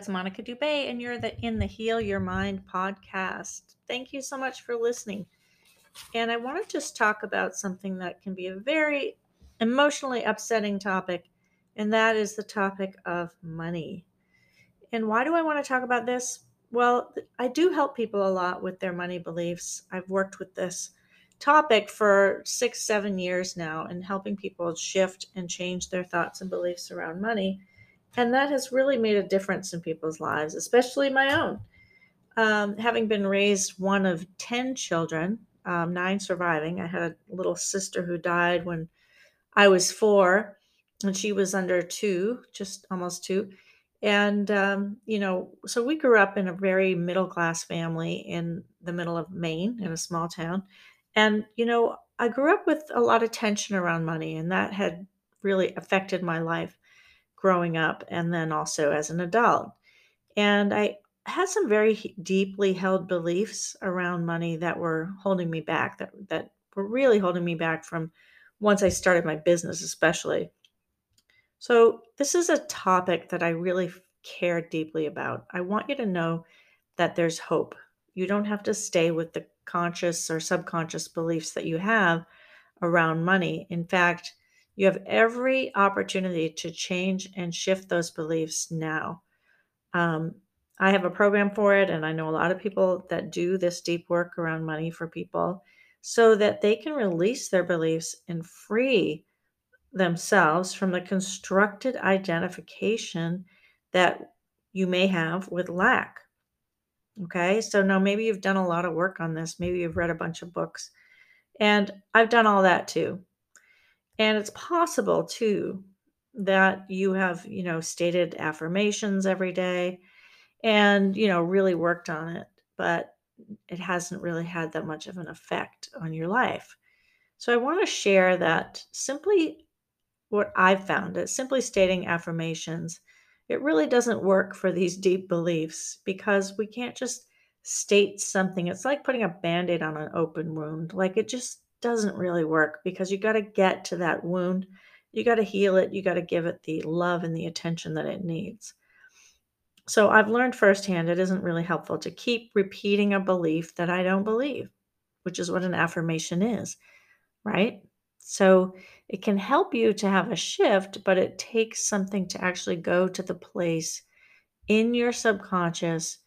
It's Monica Dubay, and you're the in the Heal Your Mind podcast. Thank you so much for listening. And I want to just talk about something that can be a very emotionally upsetting topic, and that is the topic of money. And why do I want to talk about this? Well, I do help people a lot with their money beliefs. I've worked with this topic for six, seven years now and helping people shift and change their thoughts and beliefs around money. And that has really made a difference in people's lives, especially my own. Um, having been raised one of 10 children, um, nine surviving, I had a little sister who died when I was four, and she was under two, just almost two. And, um, you know, so we grew up in a very middle class family in the middle of Maine in a small town. And, you know, I grew up with a lot of tension around money, and that had really affected my life growing up and then also as an adult. And I had some very deeply held beliefs around money that were holding me back, that, that were really holding me back from once I started my business, especially. So, this is a topic that I really care deeply about. I want you to know that there's hope. You don't have to stay with the conscious or subconscious beliefs that you have around money. In fact, you have every opportunity to change and shift those beliefs now. Um, I have a program for it, and I know a lot of people that do this deep work around money for people so that they can release their beliefs and free themselves from the constructed identification that you may have with lack. Okay, so now maybe you've done a lot of work on this, maybe you've read a bunch of books, and I've done all that too. And it's possible too that you have, you know, stated affirmations every day and, you know, really worked on it, but it hasn't really had that much of an effect on your life. So I want to share that simply what I've found is simply stating affirmations. It really doesn't work for these deep beliefs because we can't just state something. It's like putting a band aid on an open wound. Like it just doesn't really work because you got to get to that wound. You got to heal it. You got to give it the love and the attention that it needs. So I've learned firsthand it isn't really helpful to keep repeating a belief that I don't believe, which is what an affirmation is, right? So it can help you to have a shift, but it takes something to actually go to the place in your subconscious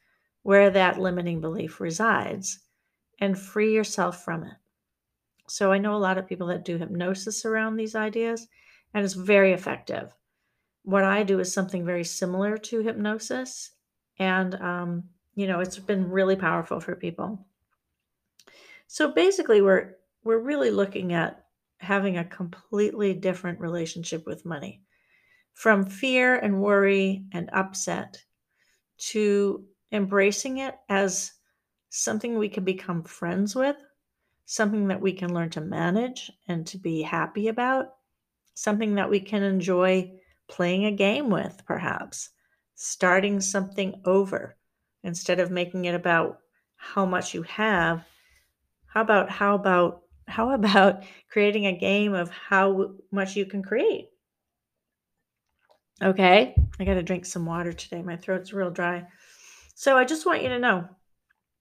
where that limiting belief resides and free yourself from it. So I know a lot of people that do hypnosis around these ideas, and it's very effective. What I do is something very similar to hypnosis, and um, you know it's been really powerful for people. So basically, we're we're really looking at having a completely different relationship with money, from fear and worry and upset to embracing it as something we can become friends with something that we can learn to manage and to be happy about, something that we can enjoy playing a game with, perhaps, starting something over instead of making it about how much you have. How about, how about, how about creating a game of how much you can create? Okay, I got to drink some water today. My throat's real dry. So I just want you to know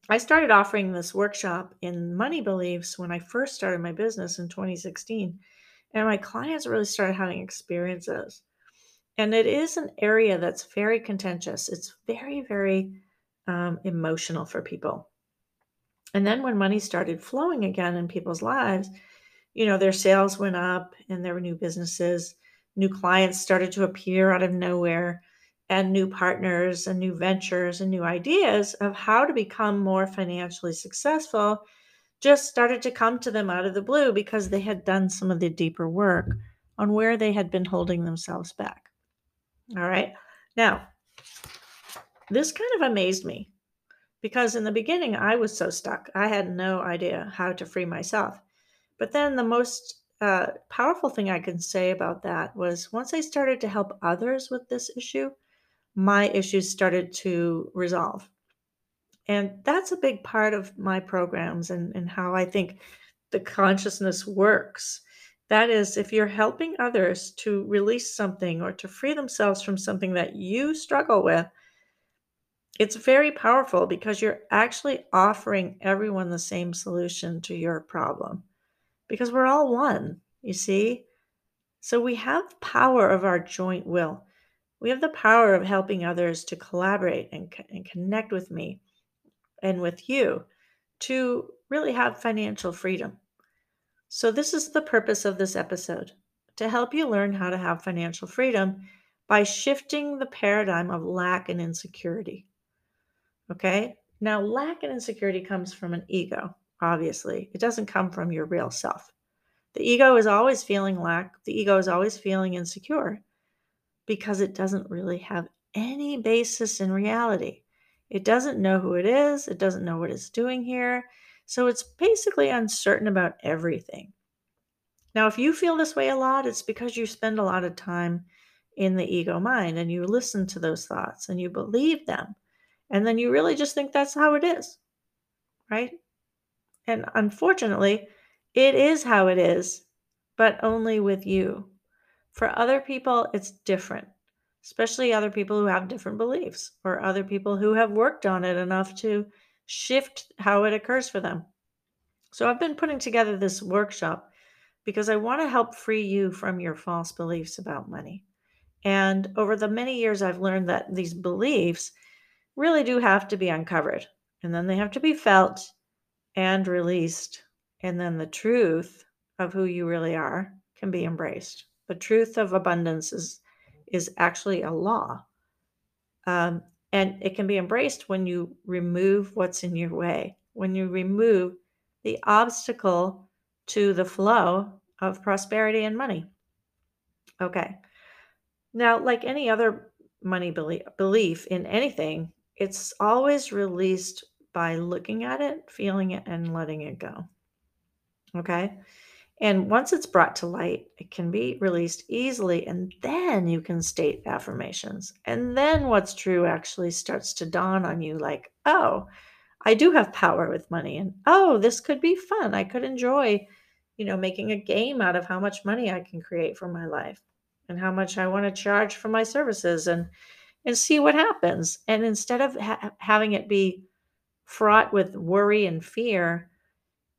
I started offering this workshop in money beliefs when I first started my business in 2016. And my clients really started having experiences. And it is an area that's very contentious. It's very, very um, emotional for people. And then when money started flowing again in people's lives, you know, their sales went up and there were new businesses, new clients started to appear out of nowhere and new partners and new ventures and new ideas of how to become more financially successful just started to come to them out of the blue because they had done some of the deeper work on where they had been holding themselves back. All right. Now, this kind of amazed me because in the beginning I was so stuck. I had no idea how to free myself. But then the most uh, powerful thing I can say about that was once I started to help others with this issue, my issues started to resolve. And that's a big part of my programs and, and how I think the consciousness works. That is, if you're helping others to release something or to free themselves from something that you struggle with, It's very powerful because you're actually offering everyone the same solution to your problem because we're all one, you see? So we have power of our joint will. We have the power of helping others to collaborate and, and connect with me and with you to really have financial freedom. So, this is the purpose of this episode to help you learn how to have financial freedom by shifting the paradigm of lack and insecurity. Okay? Now, lack and insecurity comes from an ego, obviously. It doesn't come from your real self. The ego is always feeling lack, the ego is always feeling insecure because it doesn't really have any basis in reality. It doesn't know who it is, it doesn't know what it's doing here. So it's basically uncertain about everything. Now, if you feel this way a lot, it's because you spend a lot of time in the ego mind and you listen to those thoughts and you believe them. And then you really just think that's how it is, right? And unfortunately, it is how it is, but only with you. For other people, it's different, especially other people who have different beliefs or other people who have worked on it enough to shift how it occurs for them. So I've been putting together this workshop because I want to help free you from your false beliefs about money. And over the many years, I've learned that these beliefs really do have to be uncovered and then they have to be felt and released. And then the truth of who you really are can be embraced. The truth of abundance is, is actually a law. Um, and it can be embraced when you remove what's in your way, when you remove the obstacle to the flow of prosperity and money. Okay. Now, like any other money belief, belief in anything, it's always released by looking at it, feeling it, and letting it go. Okay. And once it's brought to light, it can be released easily. And then you can state affirmations. And then what's true actually starts to dawn on you like, oh, I do have power with money. And oh, this could be fun. I could enjoy, you know, making a game out of how much money I can create for my life and how much I want to charge for my services and and see what happens. And instead of ha- having it be fraught with worry and fear,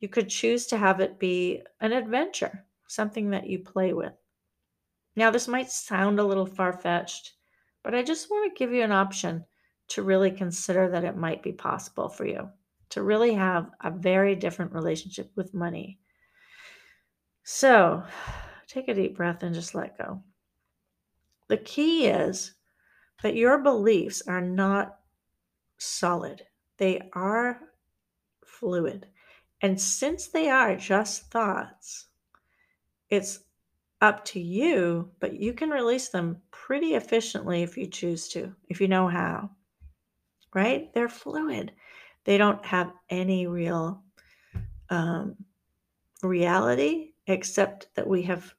you could choose to have it be an adventure, something that you play with. Now, this might sound a little far fetched, but I just want to give you an option to really consider that it might be possible for you to really have a very different relationship with money. So, take a deep breath and just let go. The key is that your beliefs are not solid, they are fluid. And since they are just thoughts, it's up to you, but you can release them pretty efficiently if you choose to, if you know how. Right? They're fluid. They don't have any real um, reality except that we have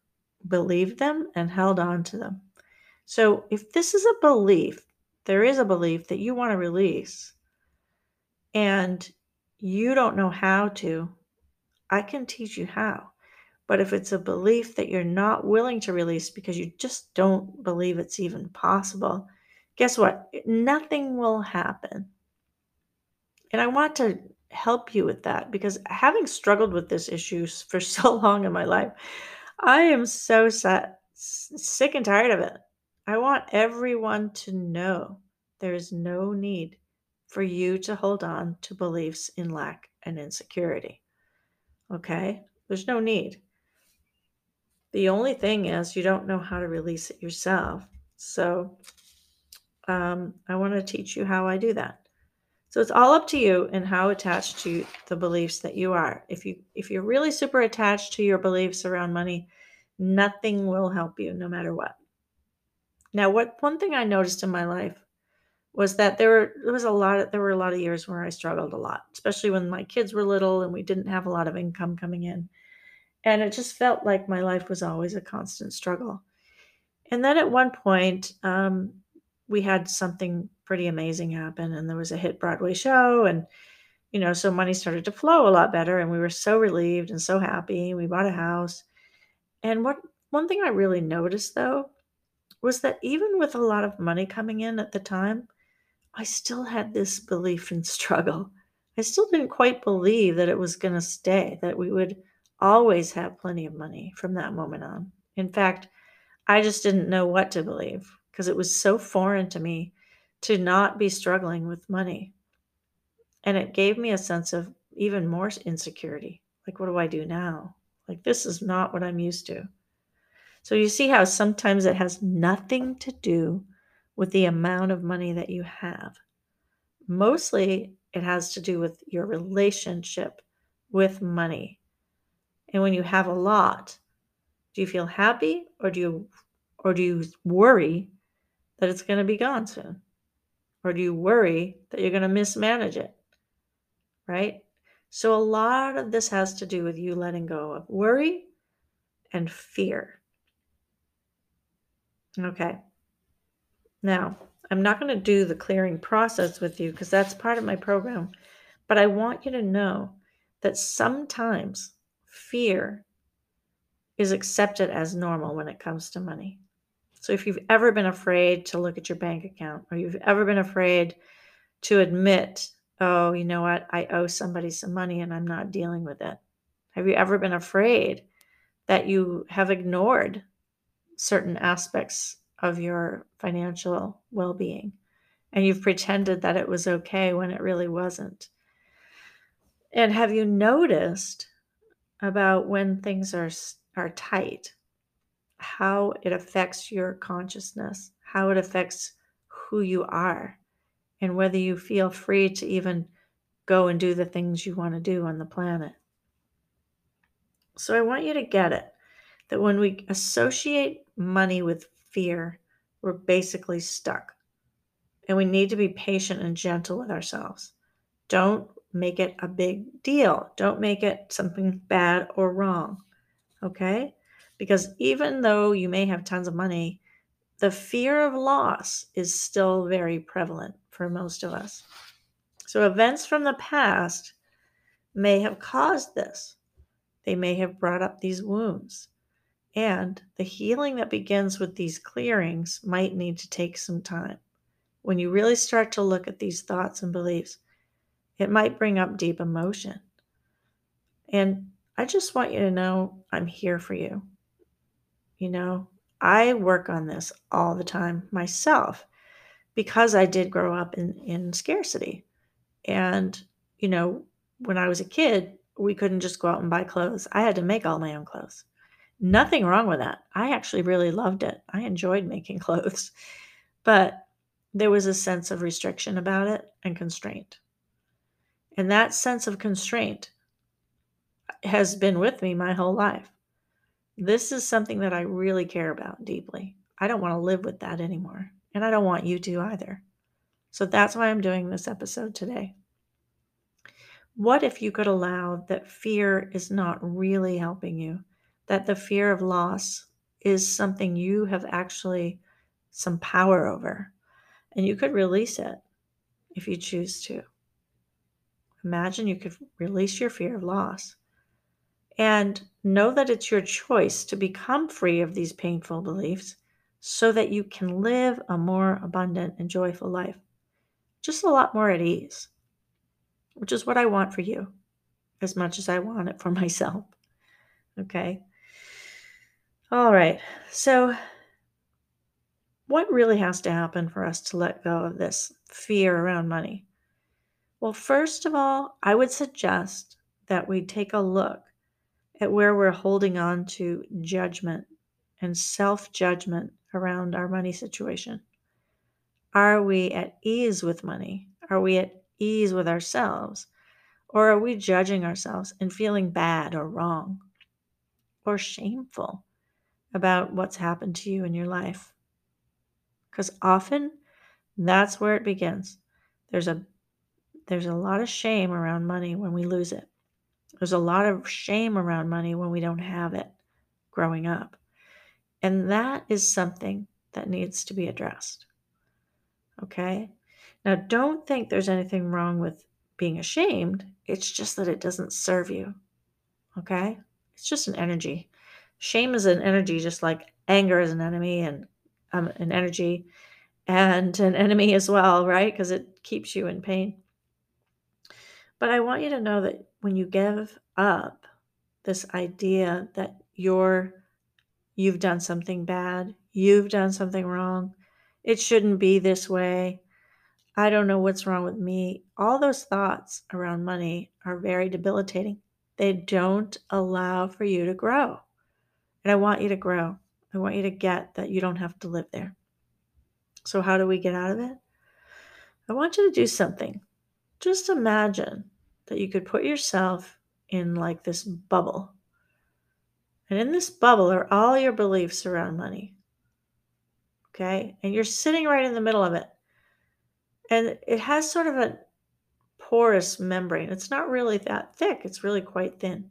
believed them and held on to them. So if this is a belief, there is a belief that you want to release, and you don't know how to, I can teach you how. But if it's a belief that you're not willing to release because you just don't believe it's even possible, guess what? Nothing will happen. And I want to help you with that because having struggled with this issue for so long in my life, I am so set, sick and tired of it. I want everyone to know there is no need for you to hold on to beliefs in lack and insecurity. Okay? There's no need. The only thing is you don't know how to release it yourself. So um, I want to teach you how I do that. So it's all up to you and how attached to the beliefs that you are. If you if you're really super attached to your beliefs around money, nothing will help you no matter what. Now, what one thing I noticed in my life was that there were there was a lot of, there were a lot of years where I struggled a lot, especially when my kids were little and we didn't have a lot of income coming in. And it just felt like my life was always a constant struggle. And then at one point, um, we had something pretty amazing happen, and there was a hit Broadway show, and you know, so money started to flow a lot better, and we were so relieved and so happy. We bought a house, and what one thing I really noticed though was that even with a lot of money coming in at the time, I still had this belief and struggle. I still didn't quite believe that it was going to stay, that we would always have plenty of money from that moment on. In fact, I just didn't know what to believe because it was so foreign to me to not be struggling with money. And it gave me a sense of even more insecurity. Like, what do I do now? Like, this is not what I'm used to. So, you see how sometimes it has nothing to do with the amount of money that you have. Mostly, it has to do with your relationship with money. And when you have a lot, do you feel happy or do you or do you worry that it's going to be gone soon? Or do you worry that you're going to mismanage it? Right? So a lot of this has to do with you letting go of worry and fear. Okay. Now, I'm not going to do the clearing process with you because that's part of my program, but I want you to know that sometimes fear is accepted as normal when it comes to money. So if you've ever been afraid to look at your bank account or you've ever been afraid to admit, oh, you know what, I owe somebody some money and I'm not dealing with it. Have you ever been afraid that you have ignored certain aspects of your financial well being and you've pretended that it was okay when it really wasn't? And have you noticed about when things are, are tight? how it affects your consciousness, how it affects who you are, and whether you feel free to even go and do the things you want to do on the planet. So I want you to get it that when we associate money with fear, we're basically stuck. And we need to be patient and gentle with ourselves. Don't make it a big deal. Don't make it something bad or wrong. Okay? Because even though you may have tons of money, the fear of loss is still very prevalent for most of us. So, events from the past may have caused this. They may have brought up these wounds. And the healing that begins with these clearings might need to take some time. When you really start to look at these thoughts and beliefs, it might bring up deep emotion. And I just want you to know I'm here for you. You know, I work on this all the time myself because I did grow up in, in scarcity. And, you know, when I was a kid, we couldn't just go out and buy clothes. I had to make all my own clothes. Nothing wrong with that. I actually really loved it. I enjoyed making clothes. But there was a sense of restriction about it and constraint. And that sense of constraint has been with me my whole life. This is something that I really care about deeply. I don't want to live with that anymore. And I don't want you to either. So that's why I'm doing this episode today. What if you could allow that fear is not really helping you, that the fear of loss is something you have actually some power over, and you could release it if you choose to? Imagine you could release your fear of loss and know that it's your choice to become free of these painful beliefs so that you can live a more abundant and joyful life. Just a lot more at ease, which is what I want for you as much as I want it for myself. Okay. All right. So, what really has to happen for us to let go of this fear around money? Well, first of all, I would suggest that we take a look at where we're holding on to judgment and self judgment around our money situation. Are we at ease with money? Are we at ease with ourselves? Or are we judging ourselves and feeling bad or wrong or shameful about what's happened to you in your life? Because often that's where it begins. There's a there's a lot of shame around money when we lose it. There's a lot of shame around money when we don't have it growing up. And that is something that needs to be addressed. Okay? Now, don't think there's anything wrong with being ashamed. It's just that it doesn't serve you. Okay? It's just an energy. Shame is an energy, just like anger is an enemy and um, an energy. and an enemy as well, right? Because it keeps you in pain. But I want you to know that when you give up this idea that you're you've done something bad, you've done something wrong, it shouldn't be this way. I don't know what's wrong with me. All those thoughts around money are very debilitating. They don't allow for you to grow. And I want you to grow. I want you to get that you don't have to live there. So, how do we get out of it? I want you to do something. Just imagine that you could put yourself in like this bubble. And in this bubble are all your beliefs around money. Okay. And you're sitting right in the middle of it. And it has sort of a porous membrane. It's not really that thick, it's really quite thin.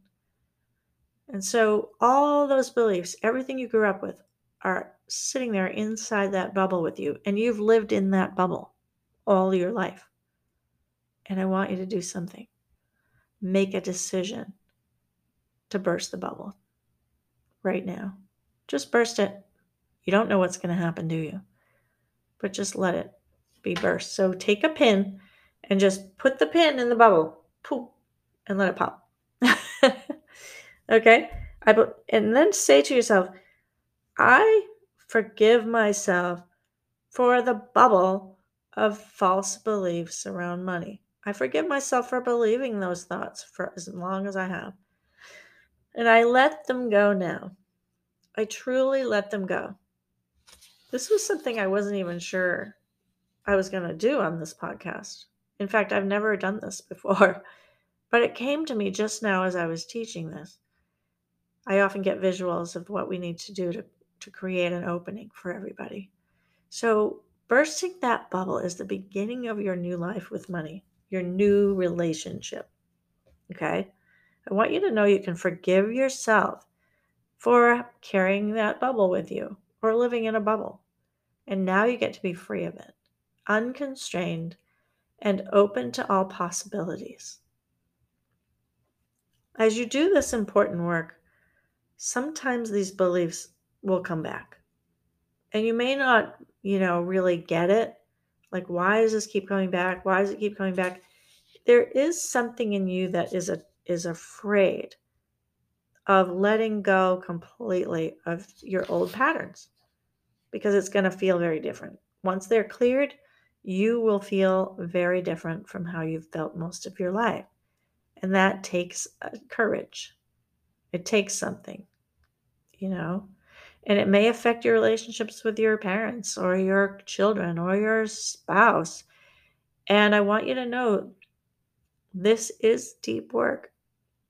And so all those beliefs, everything you grew up with, are sitting there inside that bubble with you. And you've lived in that bubble all your life. And I want you to do something. Make a decision to burst the bubble right now. Just burst it. You don't know what's going to happen, do you? But just let it be burst. So take a pin and just put the pin in the bubble, poof, and let it pop. Okay? I put, and then say to yourself, I forgive myself for the bubble of false beliefs around money. I forgive myself for believing those thoughts for as long as I have. And I let them go now. I truly let them go. This was something I wasn't even sure I was going to do on this podcast. In fact, I've never done this before, but it came to me just now as I was teaching this. I often get visuals of what we need to do to, to create an opening for everybody. So, bursting that bubble is the beginning of your new life with money, your new relationship. Okay? I want you to know you can forgive yourself for carrying that bubble with you or living in a bubble. And now you get to be free of it, unconstrained and open to all possibilities. As you do this important work, sometimes these beliefs will come back. And you may not, you know, really get it. Like, why does this keep coming back? Why does it keep coming back? There is something in you that is a is afraid of letting go completely of your old patterns because it's going to feel very different. Once they're cleared, you will feel very different from how you've felt most of your life. And that takes uh, courage. It takes something, you know, and it may affect your relationships with your parents or your children or your spouse. And I want you to know this is deep work.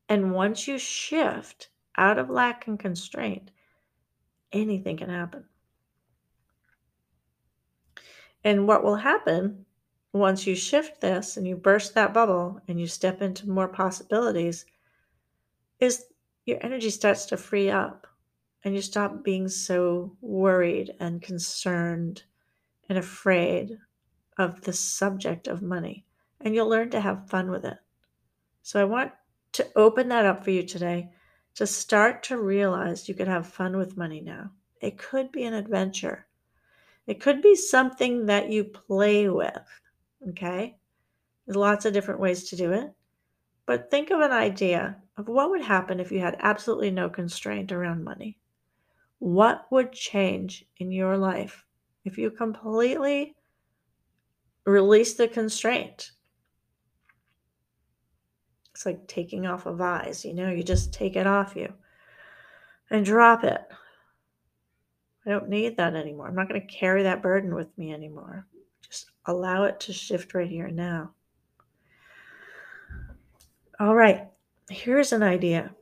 And once you shift out of lack and constraint, anything can happen. And what will happen once you shift this and you burst that bubble and you step into more possibilities is your energy starts to free up and you stop being so worried and concerned and afraid of the subject of money and you'll learn to have fun with it. So I want to open that up for you today to start to realize you can have fun with money now. It could be an adventure. It could be something that you play with. Okay. There's lots of different ways to do it. But think of an idea of what would happen if you had absolutely no constraint around money. What would change in your life if you completely release the constraint? It's like taking off a vise, you know, you just take it off you and drop it. I don't need that anymore. I'm not going to carry that burden with me anymore. Just allow it to shift right here now. All right, here's an idea.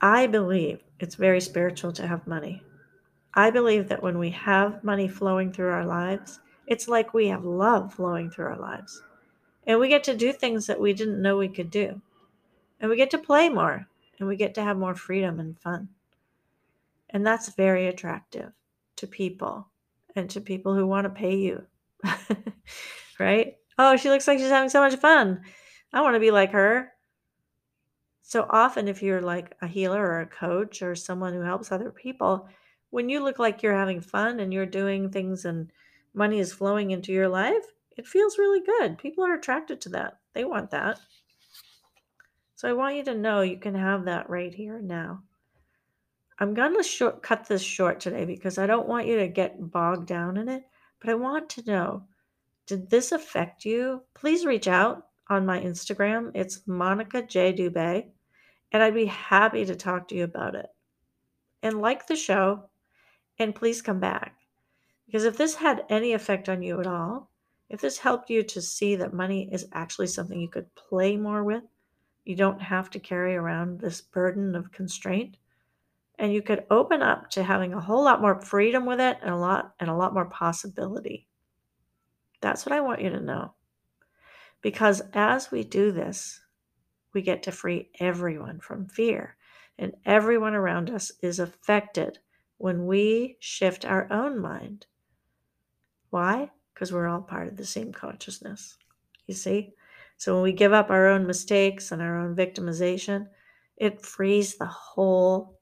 I believe it's very spiritual to have money. I believe that when we have money flowing through our lives, it's like we have love flowing through our lives. And we get to do things that we didn't know we could do. And we get to play more and we get to have more freedom and fun. And that's very attractive to people and to people who want to pay you. right? Oh, she looks like she's having so much fun. I want to be like her. So often, if you're like a healer or a coach or someone who helps other people, When you look like you're having fun and you're doing things and money is flowing into your life, it feels really good. People are attracted to that. They want that. So I want you to know you can have that right here now. I'm going to short, cut this short today because I don't want you to get bogged down in it, but I want to know did this affect you? Please reach out on my Instagram. It's Monica J. Dubay, and I'd be happy to talk to you about it. And like the show, and please come back. Because if this had any effect on you at all, if this helped you to see that money is actually something you could play more with, you don't have to carry around this burden of constraint, and you could open up to having a whole lot more freedom with it and a lot and a lot more possibility. That's what I want you to know. Because as we do this, we get to free everyone from fear, and everyone around us is affected when we shift our own mind. Why? Because we're all part of the same consciousness. You see? So when we give up our own mistakes and our own victimization, it frees the whole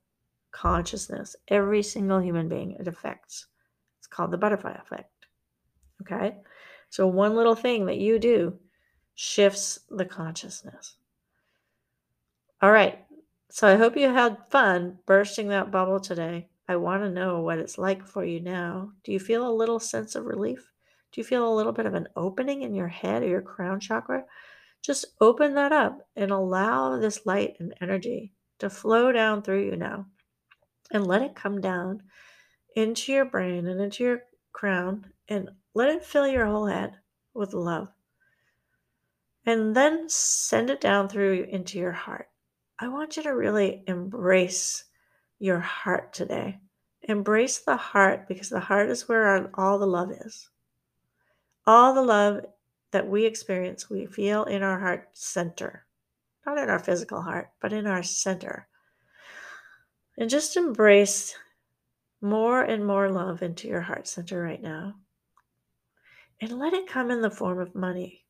consciousness, every single human being it affects. It's called the butterfly effect. Okay? So one little thing that you do shifts the consciousness. All right. So I hope you had fun bursting that bubble today. I want to know what it's like for you now. Do you feel a little sense of relief? Do you feel a little bit of an opening in your head or your crown chakra? Just open that up and allow this light and energy to flow down through you now. And let it come down into your brain and into your crown and let it fill your whole head with love. And then send it down through into your heart. I want you to really embrace your heart today. Embrace the heart because the heart is where our, all the love is. All the love that we experience, we feel in our heart center, not in our physical heart, but in our center. And just embrace more and more love into your heart center right now. And let it come in the form of money.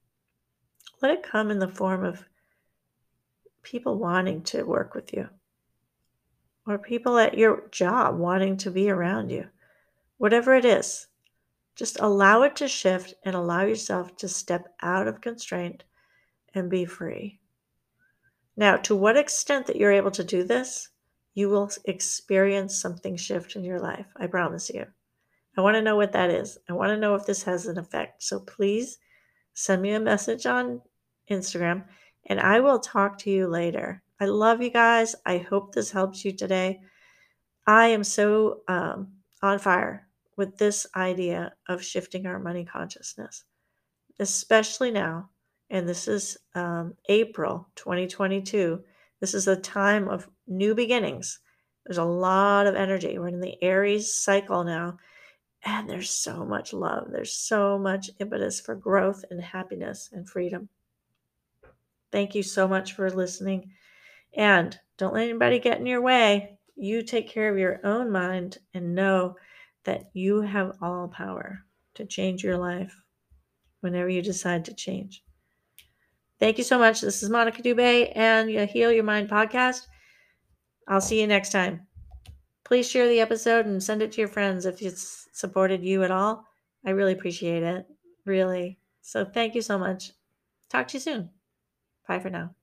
Let it come in the form of people wanting to work with you or people at your job wanting to be around you. Whatever it is, just allow it to shift and allow yourself to step out of constraint and be free. Now, to what extent that you're able to do this, you will experience something shift in your life. I promise you. I want to know what that is. I want to know if this has an effect. So please send me a message on Instagram and I will talk to you later. I love you guys. I hope this helps you today. I am so um, on fire with this idea of shifting our money consciousness, especially now. And this is um, April 2022. This is a time of new beginnings. There's a lot of energy. We're in the Aries cycle now, and there's so much love. There's so much impetus for growth and happiness and freedom. Thank you so much for listening. And don't let anybody get in your way. You take care of your own mind and know that you have all power to change your life whenever you decide to change. Thank you so much. This is Monica Dubay and your Heal Your Mind podcast. I'll see you next time. Please share the episode and send it to your friends if it's supported you at all. I really appreciate it. Really. So thank you so much. Talk to you soon. Bye for now.